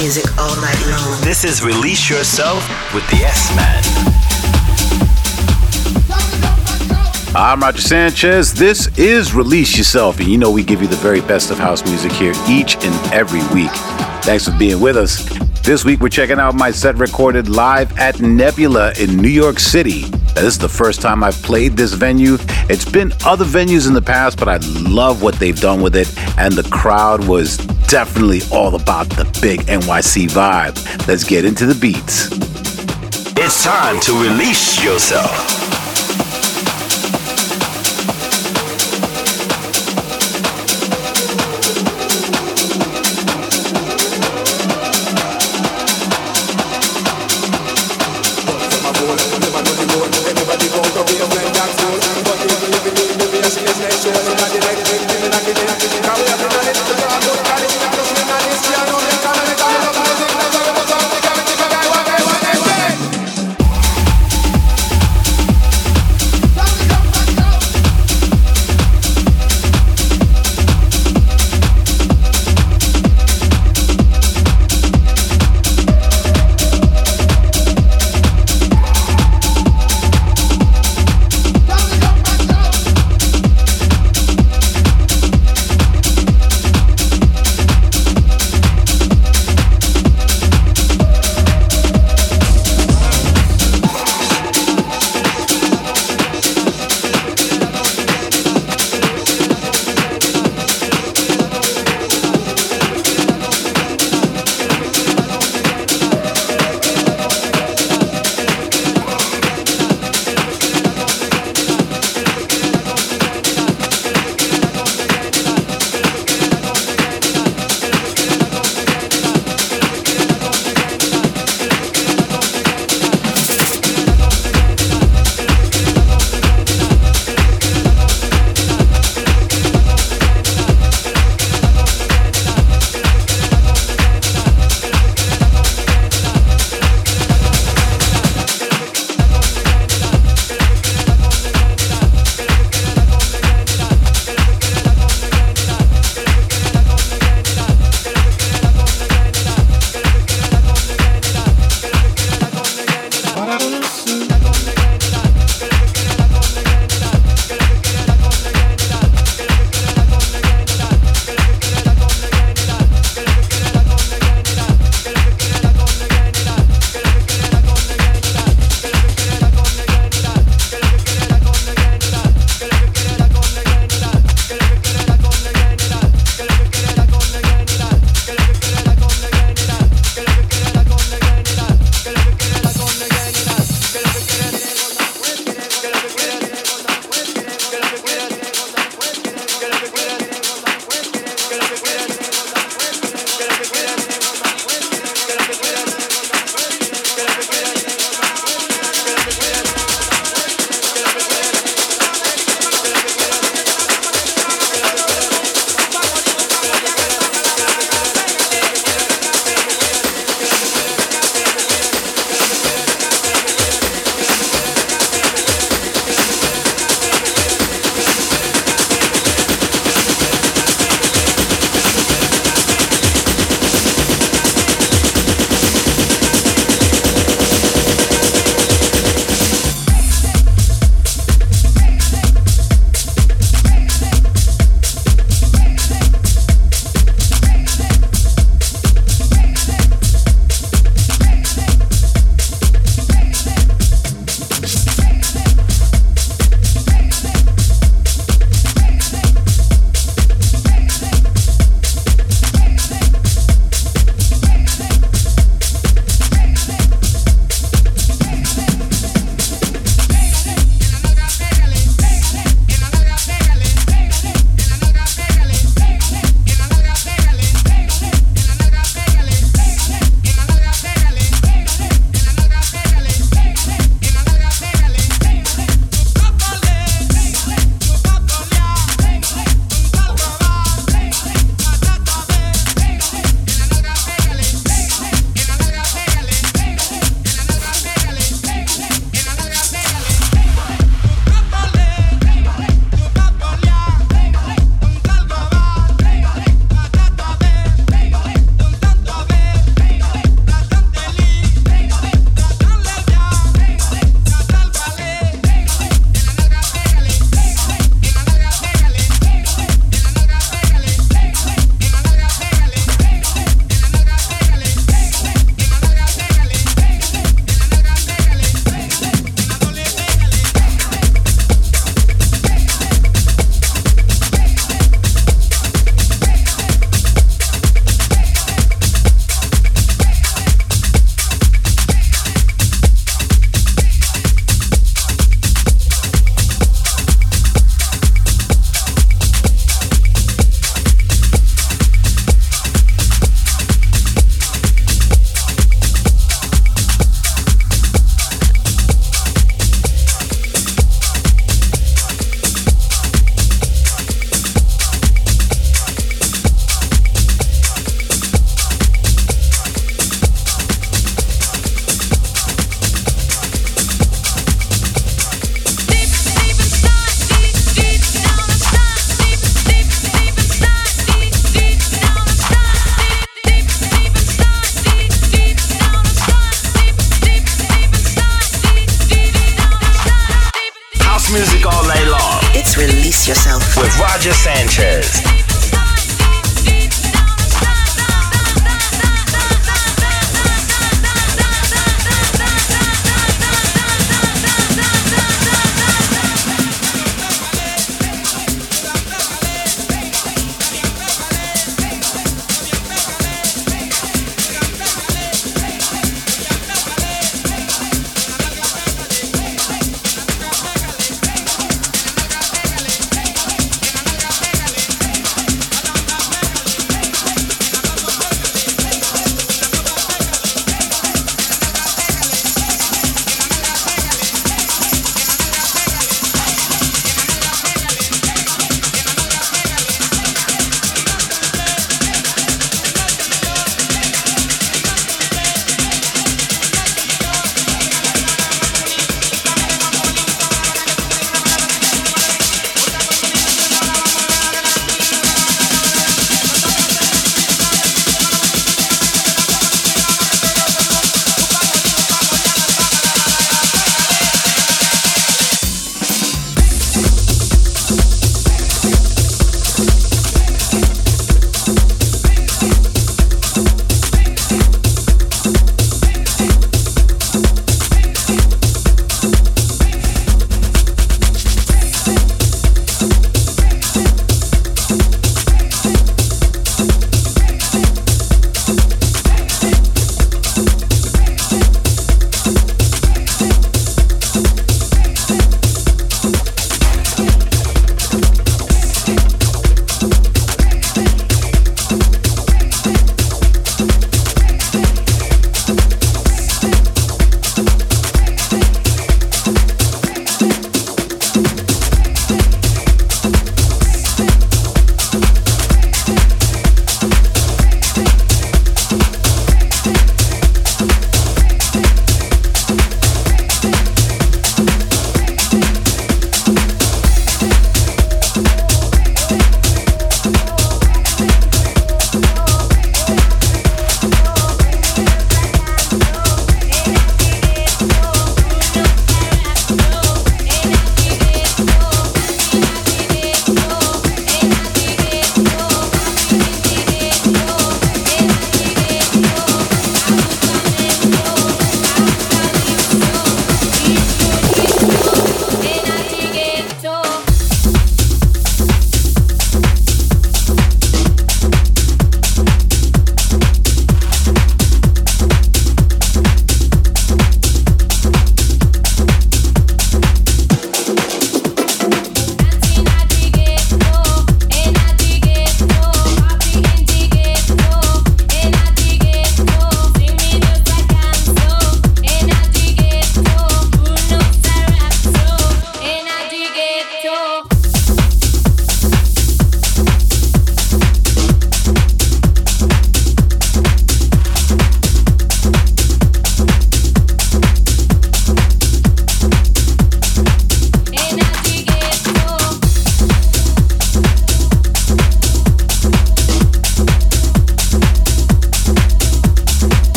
music all night long. This is Release Yourself with the S Man. I'm Roger Sanchez. This is Release Yourself, and you know we give you the very best of house music here each and every week. Thanks for being with us. This week we're checking out my set recorded live at Nebula in New York City. Now, this is the first time I've played this venue. It's been other venues in the past, but I love what they've done with it, and the crowd was definitely all about the big NYC vibe. Let's get into the beats. It's time to release yourself.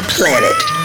The planet.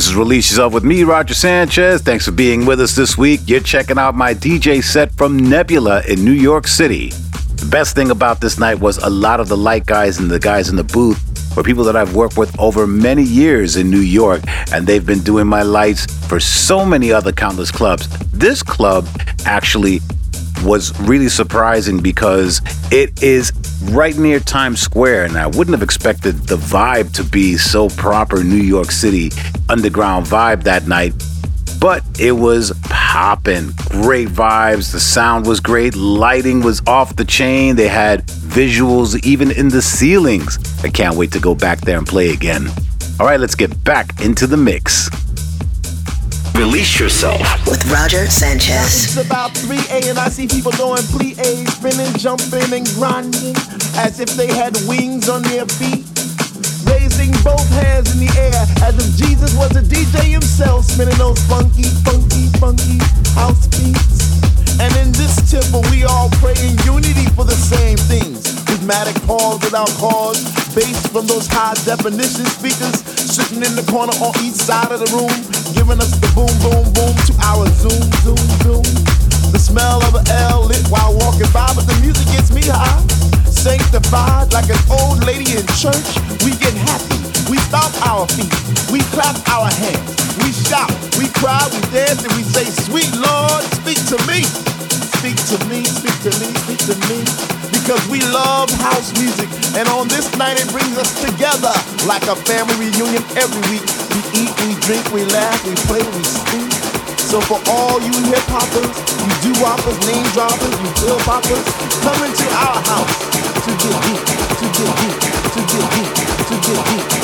This is Release Yourself with me, Roger Sanchez. Thanks for being with us this week. You're checking out my DJ set from Nebula in New York City. The best thing about this night was a lot of the light guys and the guys in the booth were people that I've worked with over many years in New York, and they've been doing my lights for so many other countless clubs. This club actually was really surprising because it is right near Times Square, and I wouldn't have expected the vibe to be so proper New York City underground vibe that night. But it was popping. Great vibes. The sound was great. Lighting was off the chain. They had visuals even in the ceilings. I can't wait to go back there and play again. All right, let's get back into the mix. Release yourself with Roger Sanchez. It's about 3A and I see people doing plie, spinning, jumping, and grinding as if they had wings on their feet. Raising both hands in the air as if Jesus was a DJ himself, spinning those funky, funky, funky house beats. And in this temple, we all pray in unity for the same things. Rhythmatic pause without cause, bass from those high definition speakers sitting in the corner on each side of the room, giving us the boom, boom, boom to our zoom, zoom, zoom. The smell of an L lit while walking by, but the music gets me high. Sanctified like an old lady in church, we get happy. We stomp our feet, we clap our hands, we shout, we cry, we dance, and we say, Sweet Lord, speak to me. Speak to me, speak to me, speak to me. Because we love house music, and on this night it brings us together like a family reunion every week. We eat, we drink, we laugh, we play, we speak. So for all you hip hoppers, you do whoppers, name droppers, you pill poppers, come into our house to get deep, to get deep, to get deep, to get deep, deep, deep,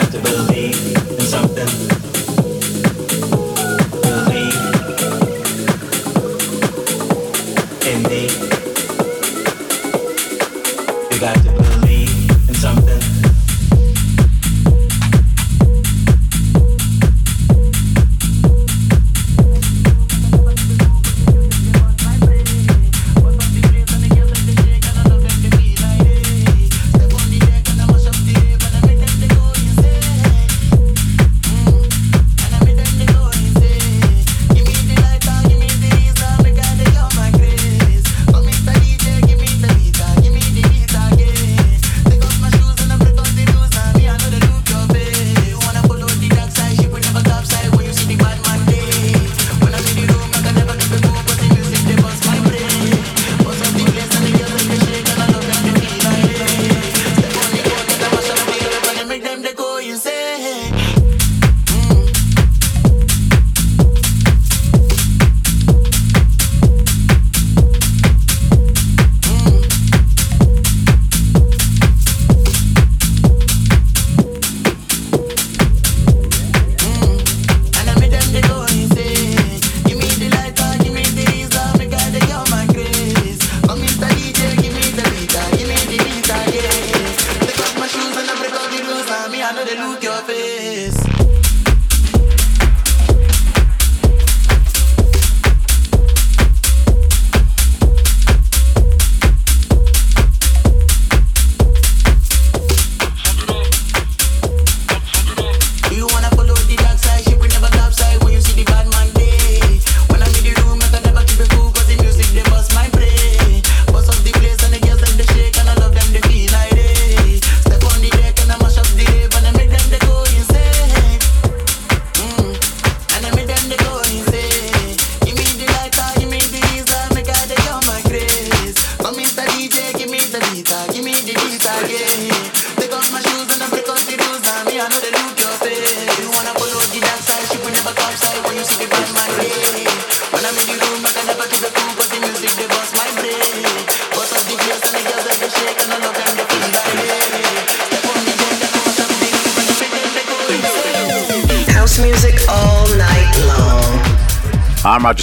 got to believe in something.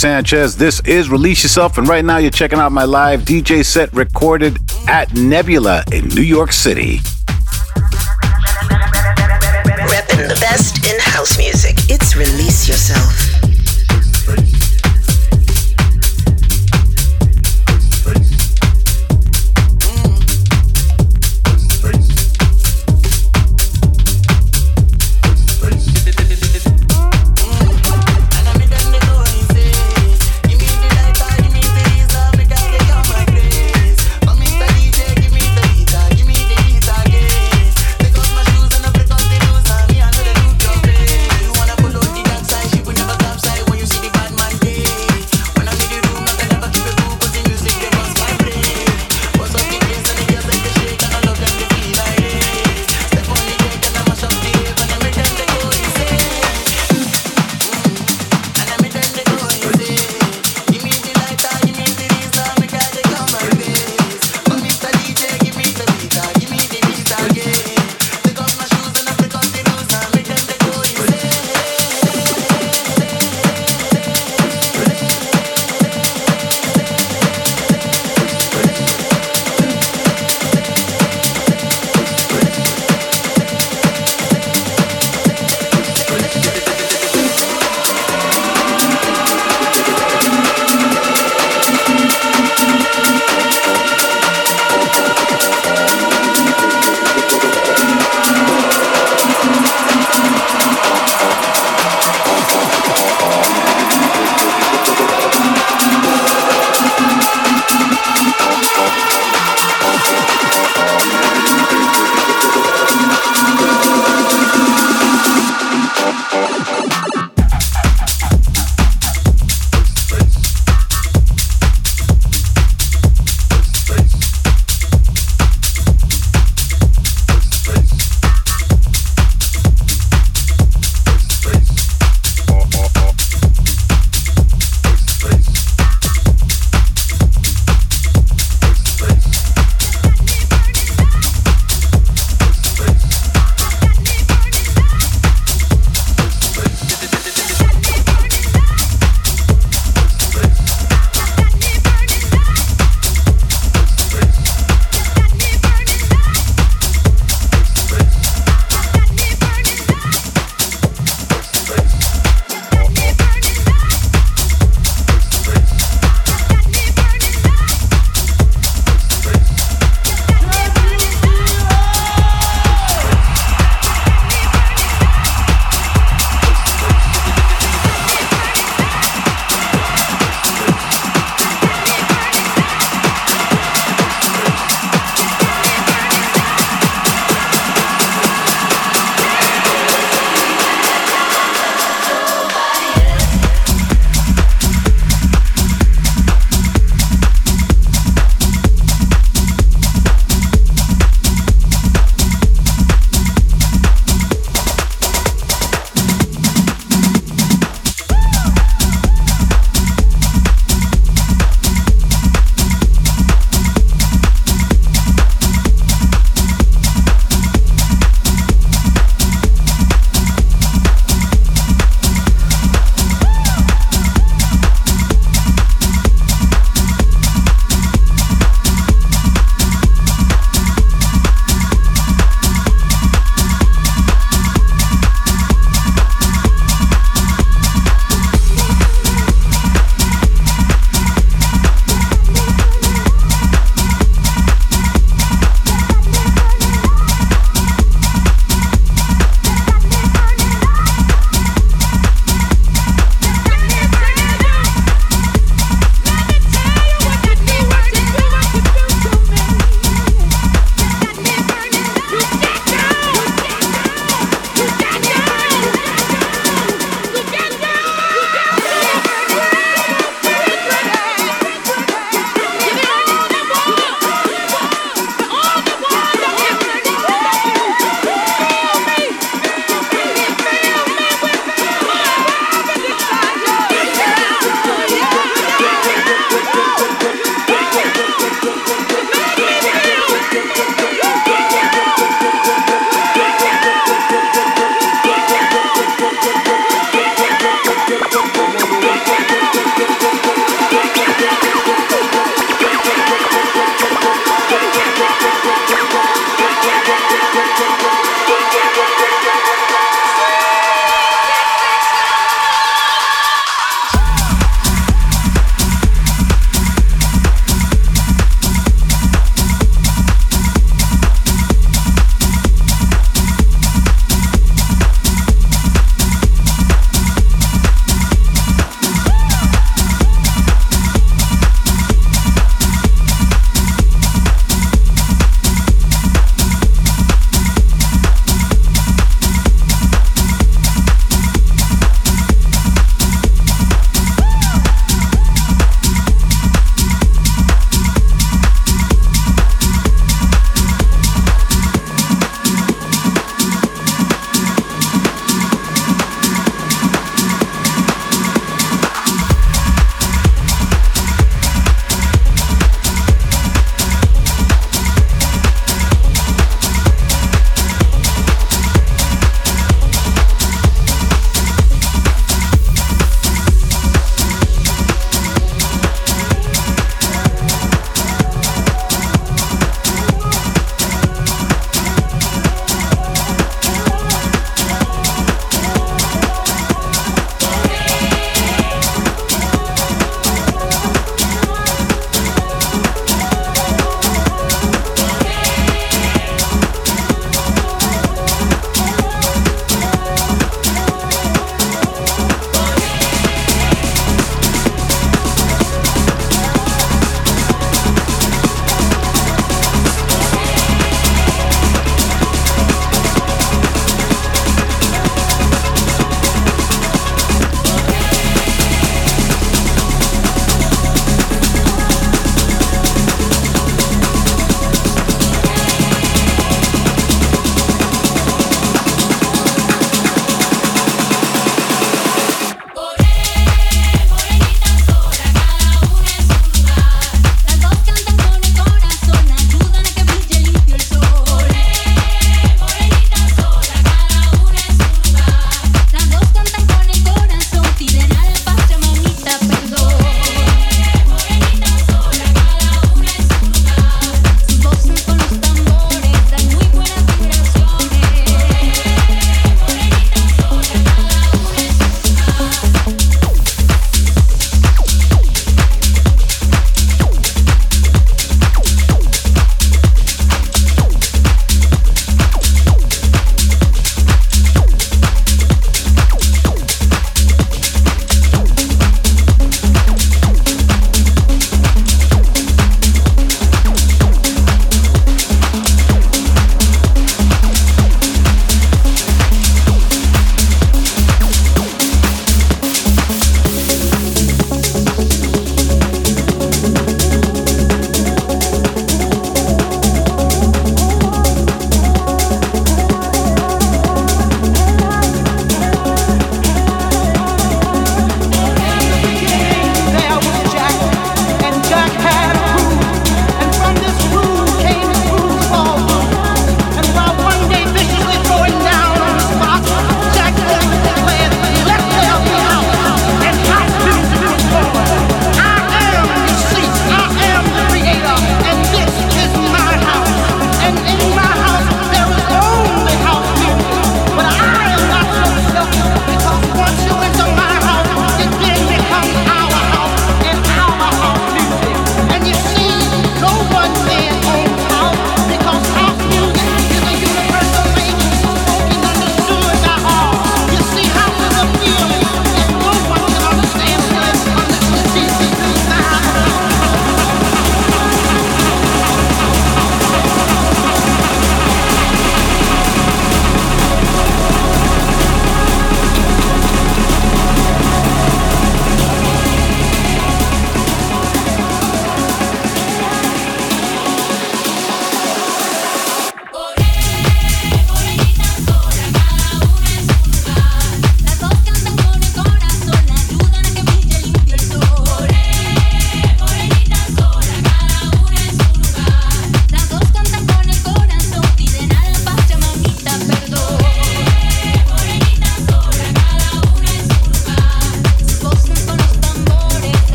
Sanchez. This is Release Yourself, and right now you're checking out my live DJ set recorded at Nebula in New York City.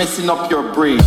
Messing up your brain.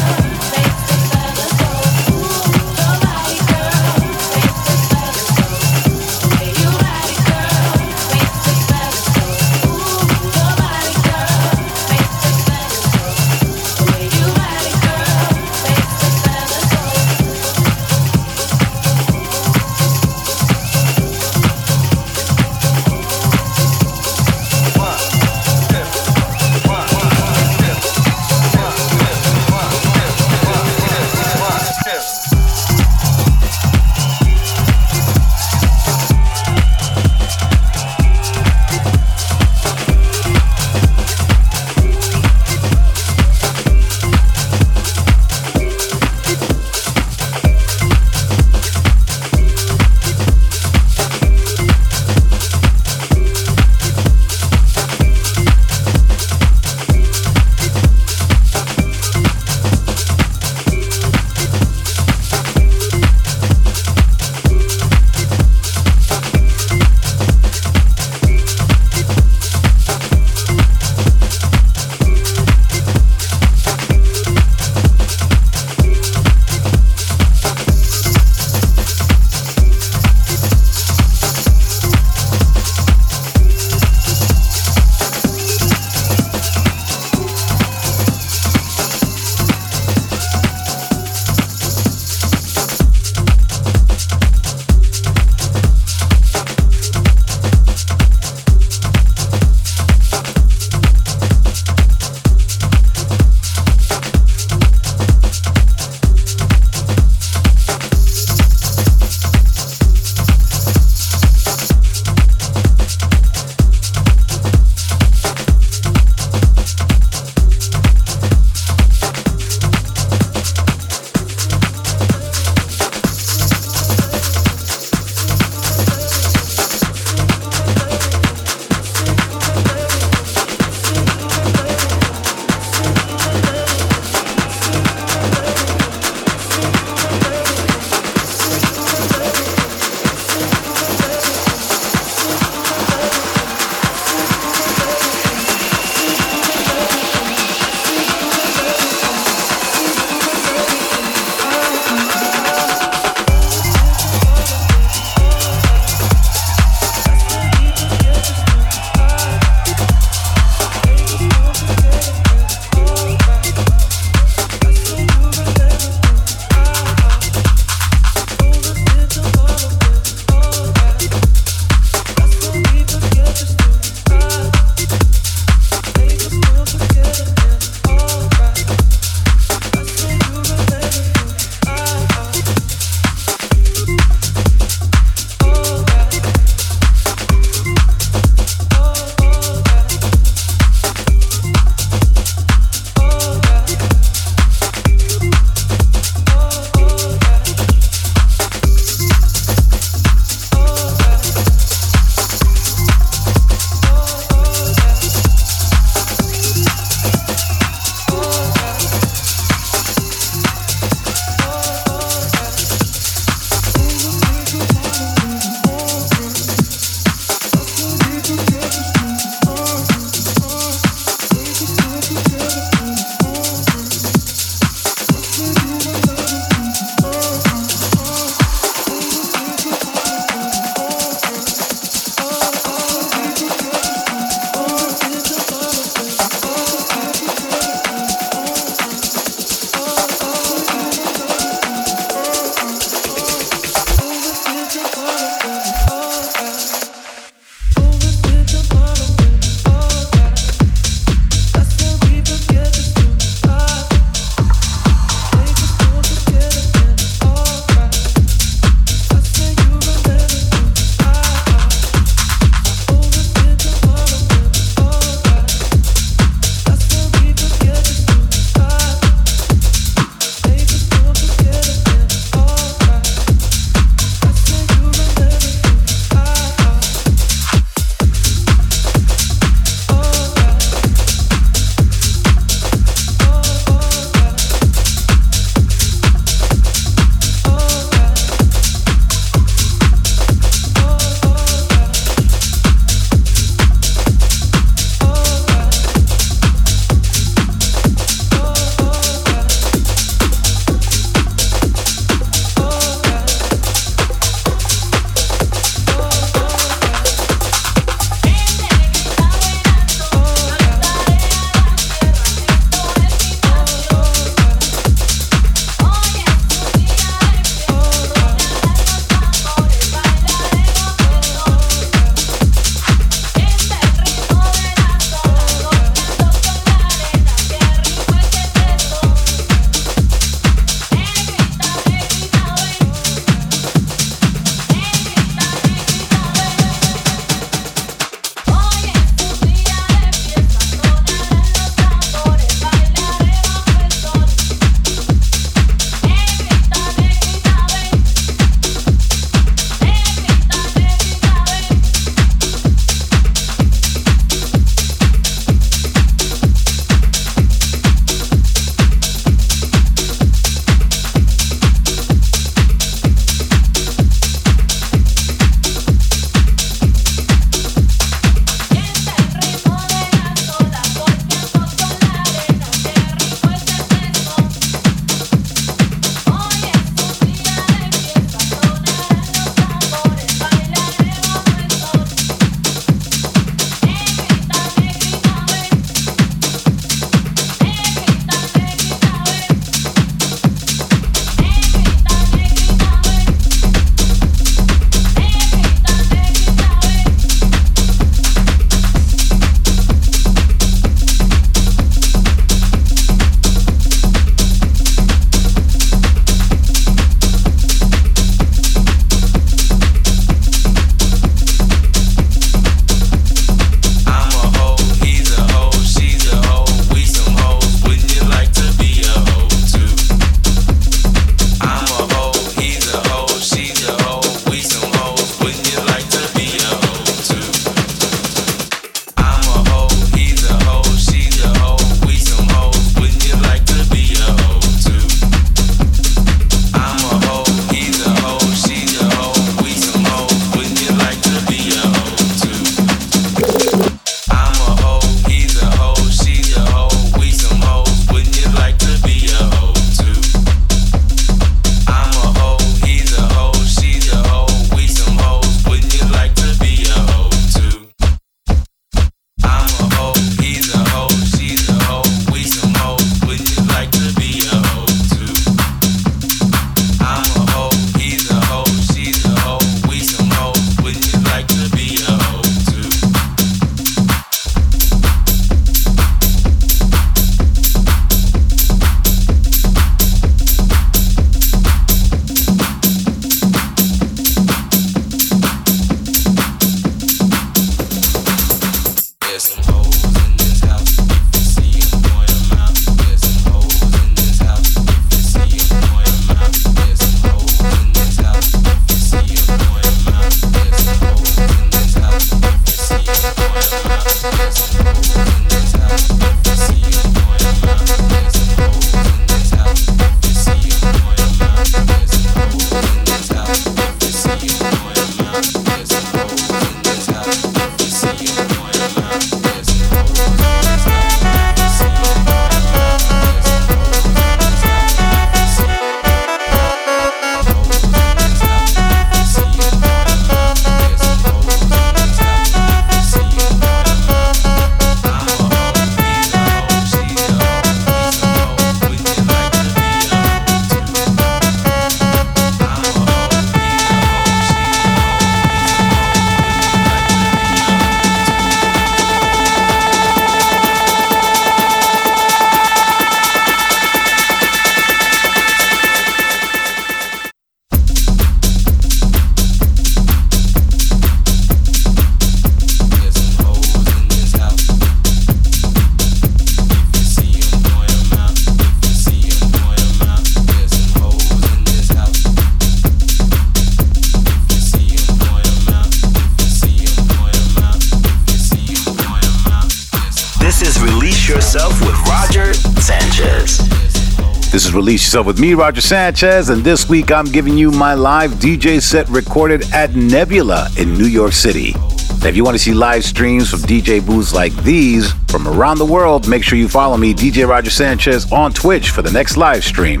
Is Release Yourself with me, Roger Sanchez, and this week I'm giving you my live DJ set recorded at Nebula in New York City. If you want to see live streams from DJ booths like these from around the world, make sure you follow me, DJ Roger Sanchez, on Twitch for the next live stream.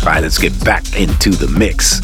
All right, let's get back into the mix.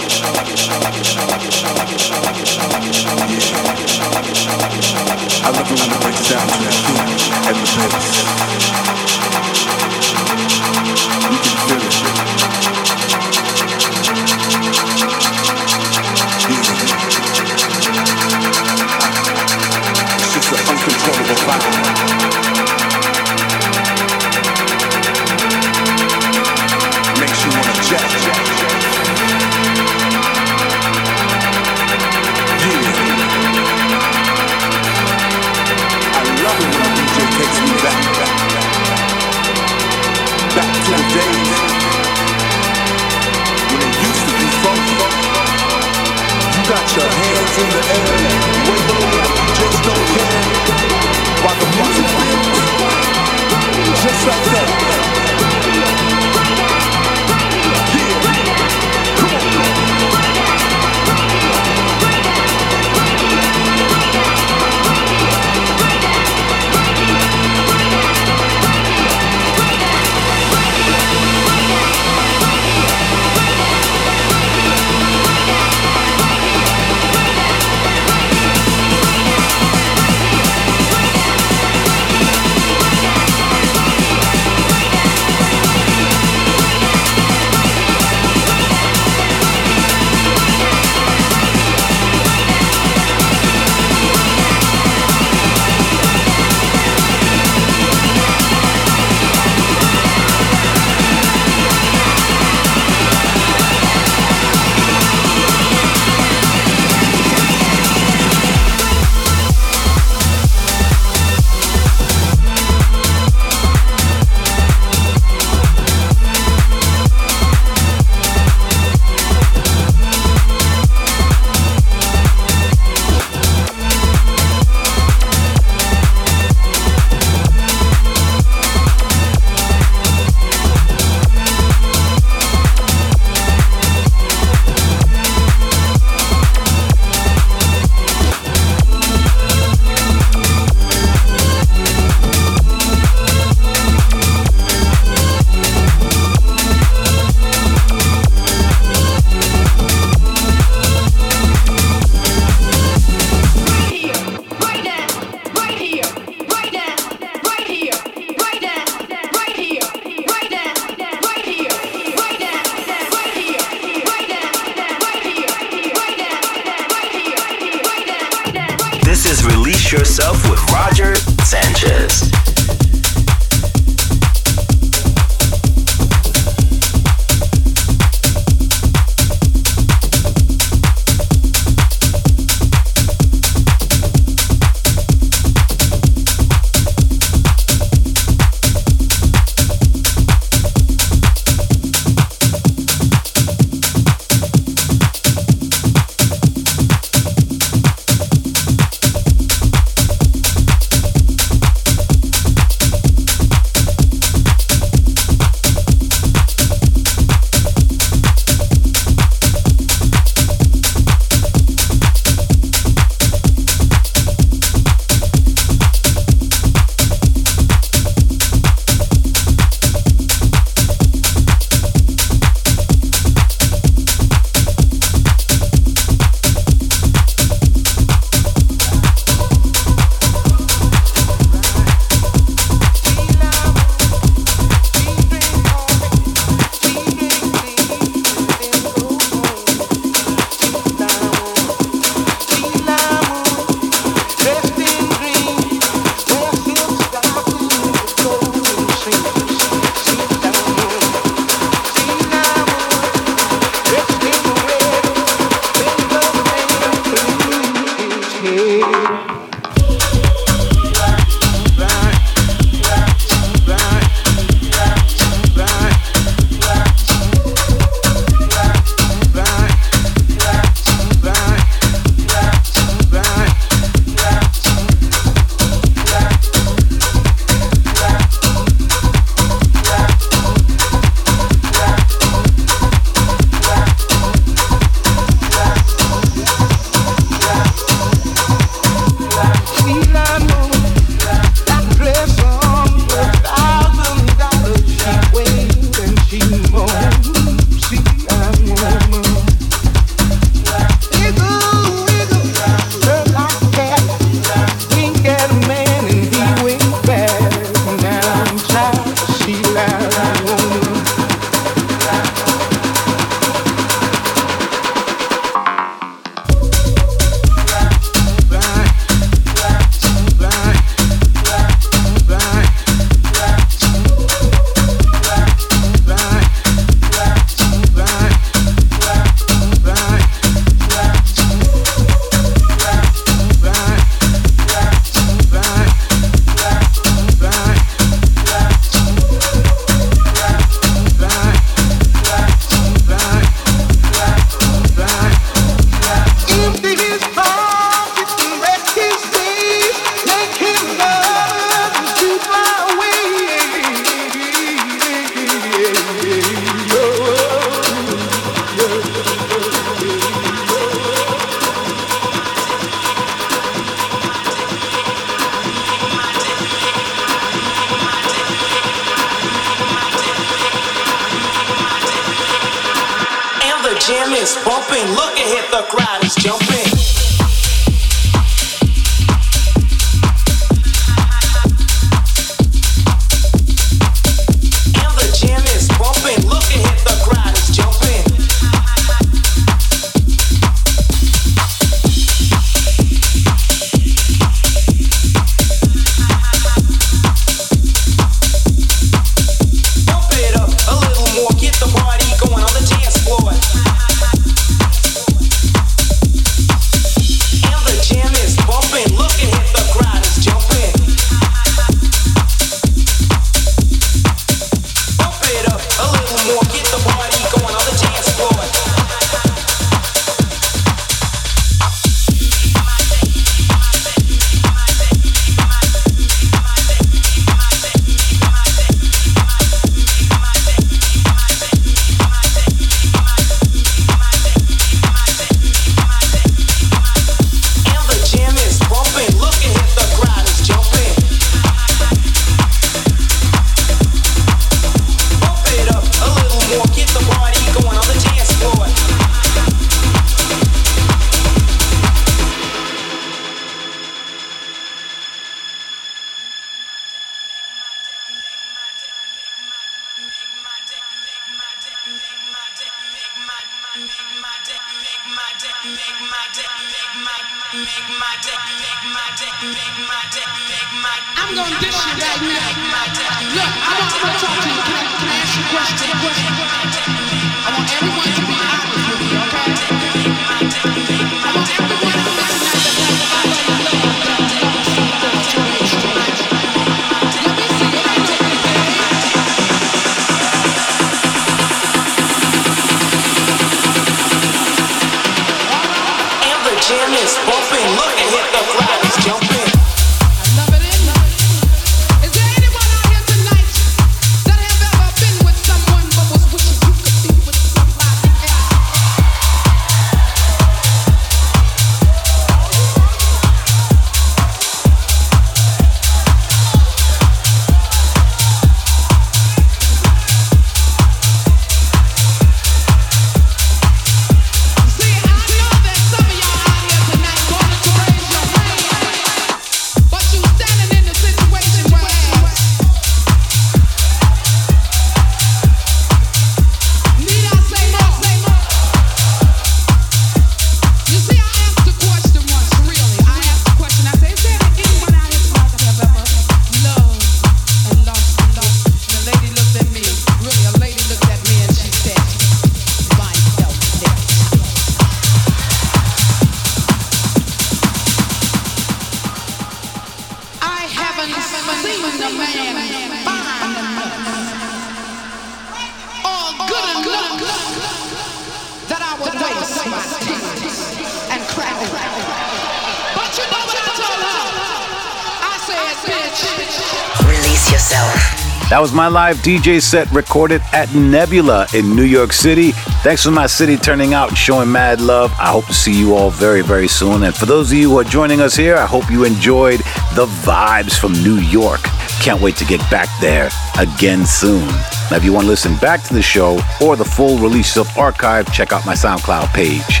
My live DJ set recorded at Nebula in New York City. Thanks for my city turning out and showing mad love. I hope to see you all very, very soon. And for those of you who are joining us here, I hope you enjoyed the vibes from New York. Can't wait to get back there again soon. Now, if you want to listen back to the show or the full release of archive, check out my SoundCloud page.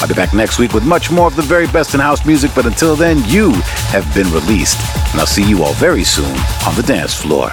I'll be back next week with much more of the very best in house music, but until then, you have been released. And I'll see you all very soon on the dance floor